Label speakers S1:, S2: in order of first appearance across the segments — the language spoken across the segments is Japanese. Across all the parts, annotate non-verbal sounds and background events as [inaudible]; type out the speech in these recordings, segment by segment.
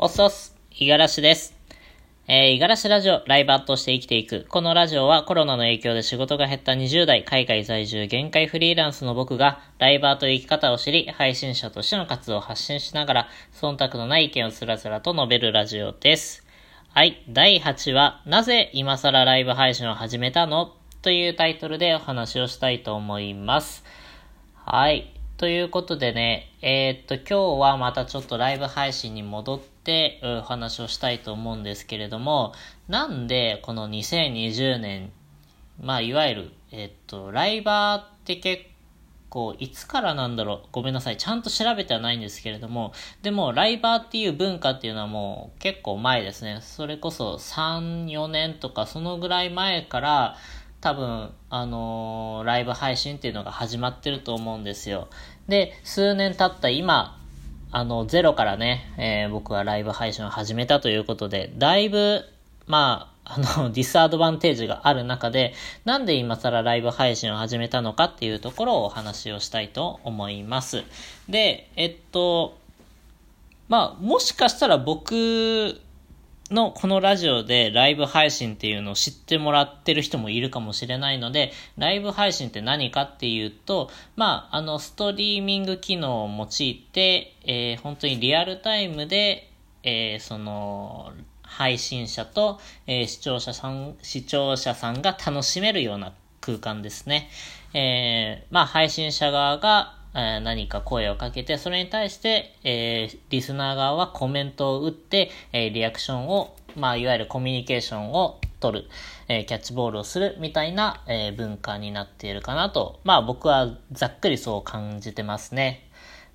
S1: おっそす、いがらしです。えー、いがらしラジオ、ライバーとして生きていく。このラジオはコロナの影響で仕事が減った20代、海外在住、限界フリーランスの僕が、ライバーという生き方を知り、配信者としての活動を発信しながら、忖度のない意見をつらつらと述べるラジオです。はい、第8話、なぜ今更ライブ配信を始めたの？というタイトルでお話をしたいと思います。はい。ということでね、えーっと、今日はまたちょっとライブ配信に戻ってお話をしたいと思うんですけれども、なんでこの2020年、まあ、いわゆる、えっと、ライバーって結構、いつからなんだろうごめんなさい。ちゃんと調べてはないんですけれども、でも、ライバーっていう文化っていうのはもう結構前ですね。それこそ3、4年とかそのぐらい前から、多分、あのーライブ配信っていうのが始まってると思うんですよ。で、数年経った今、あの、ゼロからね、えー僕はライブ配信を始めたということで、だいぶ、まあ、[laughs] あの、ディスアドバンテージがある中で、なんで今更ライブ配信を始めたのかっていうところをお話をしたいと思います。で、えっと、まあ、もしかしたら僕のこのラジオでライブ配信っていうのを知ってもらってる人もいるかもしれないので、ライブ配信って何かっていうと、まあ、あの、ストリーミング機能を用いて、えー本当にリアルタイムで、えーその、配信者と、えー視聴者さん、視聴者さんが楽しめるような空間ですね。えーまあ、配信者側が、え何か声をかけて、それに対して、えーリスナー側はコメントを打って、えリアクションを、まあ、いわゆるコミュニケーションを取る、えキャッチボールをするみたいな、え文化になっているかなと、まあ、僕はざっくりそう感じてますね。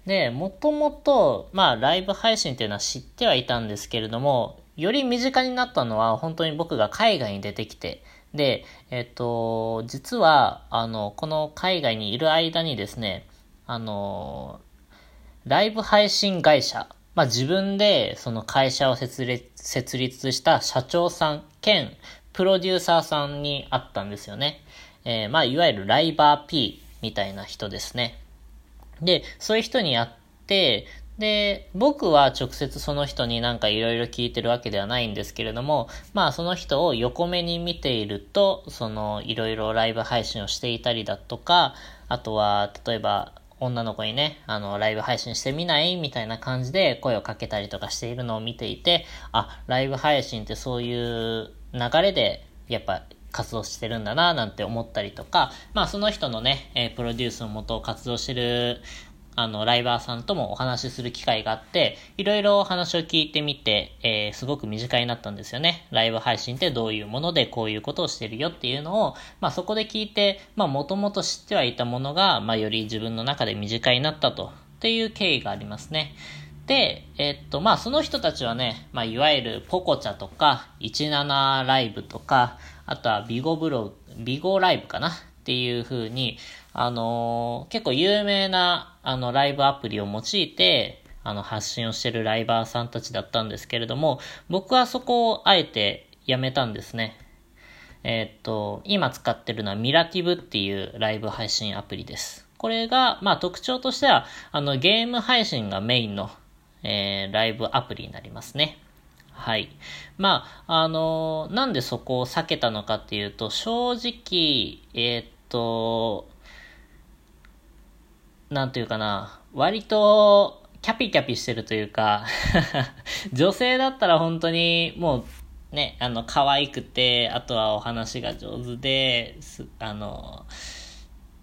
S1: で、もともと、まあ、ライブ配信っていうのは知ってはいたんですけれども、より身近になったのは、本当に僕が海外に出てきて、で、えっと、実は、あの、この海外にいる間にですね、あの、ライブ配信会社、まあ、自分でその会社を設立設立した社長さん兼プロデューサーさんに会ったんですよね。えーまあ、いわゆるライバー P みたいな人ですね。で、そういう人に会って、で、僕は直接その人になんかいろいろ聞いてるわけではないんですけれども、まあその人を横目に見ていると、そのいろいろライブ配信をしていたりだとか、あとは例えば女の子にね、あの、ライブ配信してみない？みたいな感じで声をかけたりとかしているのを見ていて、あ、ライブ配信ってそういう流れで、やっぱ活動してるんだななんて思ったりとか、まあその人のね、えープロデュースのもと活動してるあの、ライバーさんともお話しする機会があって、いろいろお話を聞いてみて、えーすごく身近になったんですよね。ライブ配信ってどういうものでこういうことをしてるよっていうのを、まあそこで聞いて、まあもともと知ってはいたものが、まあより自分の中で身近になったと、っていう経緯がありますね。で、えっと、まあその人たちはね、まあいわゆるポコチャとか、17ライブとか、あとはビゴブログ、ビゴライブかなっていう風に、あのー結構有名な、あの、ライブアプリを用いて、あの、発信をしてるライバーさんたちだったんですけれども、僕はそこをあえてやめたんですね。えーっと、今使ってるのはミラティブっていうライブ配信アプリです。これが、まあ特徴としては、あの、ゲーム配信がメインの、えーライブアプリになりますね。はい。まあ、あのなんでそこを避けたのかっていうと、正直、えーっと、なんていうかな、割と、キャピキャピしてるというか、[laughs] 女性だったら本当にもうね、あの、可愛くて、あとはお話が上手で、あの、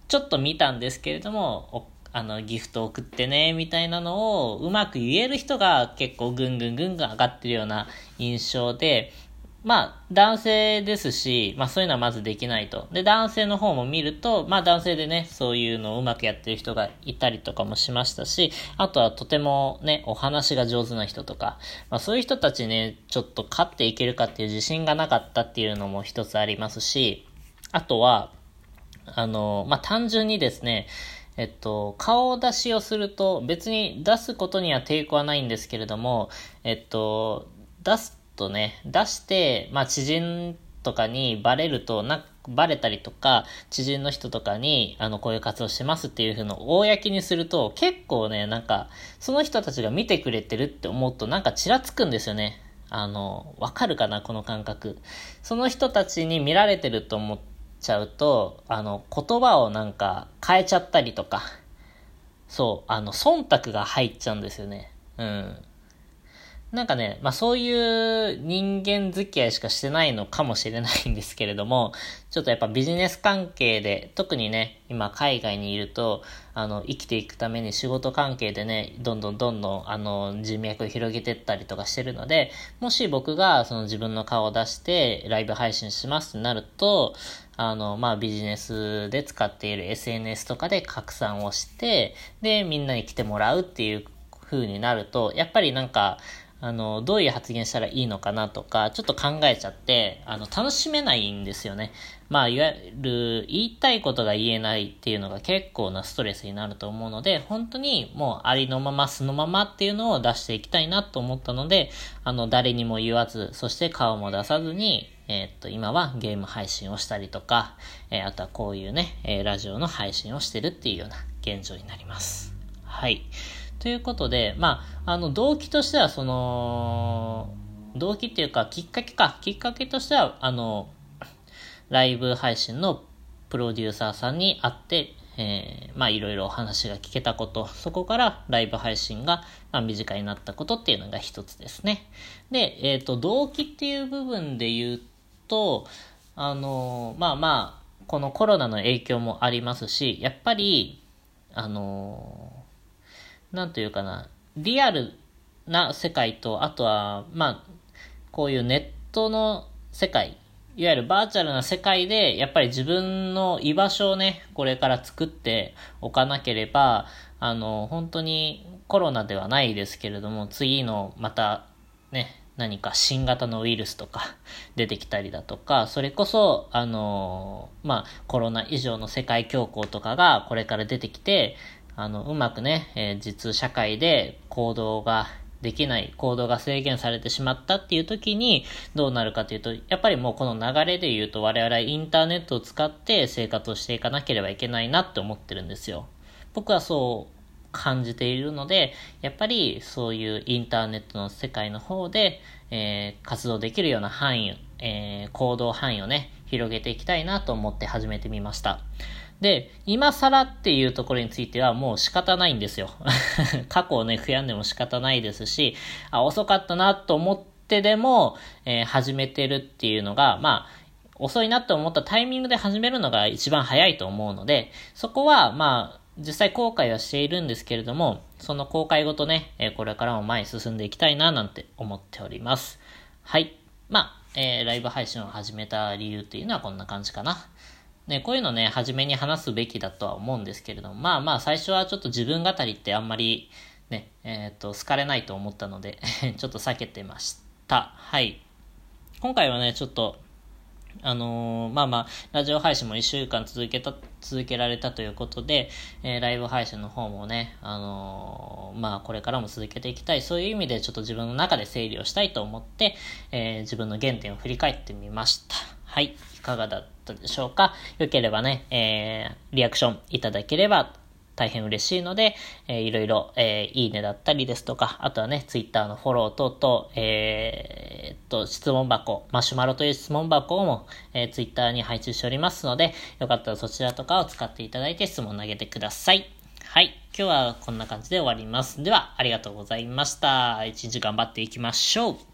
S1: ちょっと見たんですけれども、あの、ギフト送ってね、みたいなのをうまく言える人が結構ぐんぐんぐんぐん上がってるような印象で、まあ、男性ですし、まあそういうのはまずできないと。で、男性の方も見ると、まあ男性でね、そういうのをうまくやってる人がいたりとかもしましたし、あとはとてもね、お話が上手な人とか、まあそういう人たちね、ちょっと勝っていけるかっていう自信がなかったっていうのも一つありますし、あとは、あの、まあ、単純にですね、えっと、顔出しをすると、別に出すことには抵抗はないんですけれども、えっと、出すとね、出して、まあ、知人とかにバレると、な、バレたりとか、知人の人とかに、あの、こういう活動してますっていう風の公にすると、結構ね、なんか、その人たちが見てくれてるって思うと、なんかちらつくんですよね。あの、わかるかなこの感覚。その人たちに見られてると思っちゃうと、あの、言葉をなんか変えちゃったりとか、そう、あの、忖度が入っちゃうんですよね。うん。なんかね、まあそういう人間付き合いしかしてないのかもしれないんですけれども、ちょっとやっぱビジネス関係で、特にね、今海外にいると、あの、生きていくために仕事関係でね、どんどんどんどん、あの、人脈を広げてったりとかしてるので、もし僕がその自分の顔を出してライブ配信しますってなると、あの、まあ、ビジネスで使っている SNS とかで拡散をして、で、みんなに来てもらうっていう風になると、やっぱりなんか、あの、どういう発言したらいいのかなとか、ちょっと考えちゃって、あの、楽しめないんですよね。まあ、いわゆる、言いたいことが言えないっていうのが結構なストレスになると思うので、本当にもうありのまま素のままっていうのを出していきたいなと思ったので、あの、誰にも言わず、そして顔も出さずに、えー、っと、今はゲーム配信をしたりとか、えー、あとはこういうね、えー、ラジオの配信をしてるっていうような現状になります。はい。ということで、まあ、あの、動機としては、その、動機っていうか、きっかけか。きっかけとしては、あの、ライブ配信のプロデューサーさんに会って、えー、まあいろいろお話が聞けたこと、そこからライブ配信が、まあ、短になったことっていうのが一つですね。で、えっ、ー、と、動機っていう部分で言うと、あの、まあまあ、このコロナの影響もありますし、やっぱり、あの、なんというかな、リアルな世界と、あとは、まあ、こういうネットの世界、いわゆるバーチャルな世界で、やっぱり自分の居場所をね、これから作っておかなければ、あの、本当にコロナではないですけれども、次のまたね、何か新型のウイルスとか出てきたりだとか、それこそ、あの、まあ、コロナ以上の世界恐慌とかがこれから出てきて、あの、うまくね、えー、実社会で行動ができない、行動が制限されてしまったっていう時にどうなるかというと、やっぱりもうこの流れで言うと我々インターネットを使って生活をしていかなければいけないなって思ってるんですよ。僕はそう感じているので、やっぱりそういうインターネットの世界の方で、えー、活動できるような範囲、えー、行動範囲をね、広げていきたいなと思って始めてみました。で、今更っていうところについてはもう仕方ないんですよ。[laughs] 過去をね、悔やんでも仕方ないですし、あ、遅かったなと思ってでも、えー、始めてるっていうのが、まあ、遅いなと思ったタイミングで始めるのが一番早いと思うので、そこは、まあ、実際後悔はしているんですけれども、その後悔ごとね、え、これからも前に進んでいきたいななんて思っております。はい。まあ、えー、ライブ配信を始めた理由っていうのはこんな感じかな。ね、こういうのね、初めに話すべきだとは思うんですけれども、まあまあ最初はちょっと自分語りってあんまりね、えっ、ー、と、好かれないと思ったので [laughs] ちょっと避けてました。はい。今回はね、ちょっと、あのー、まあまあ、ラジオ配信も1週間続けた、続けられたということで、えー、ライブ配信の方もね、あのー、まあ、これからも続けていきたい。そういう意味でちょっと自分の中で整理をしたいと思って、え、自分の原点を振り返ってみました。はい。いかがだったでしょうか？よければね、え、リアクションいただければ大変嬉しいので、えー、いろいろ、えー、いいねだったりですとか、あとはね、ツイッターのフォロー等々、え、っと、質問箱、マシュマロという質問箱も、えー、ツイッターに配置しておりますので、よかったらそちらとかを使っていただいて質問投げてください。はい。今日はこんな感じで終わります。では、ありがとうございました。一日頑張っていきましょう。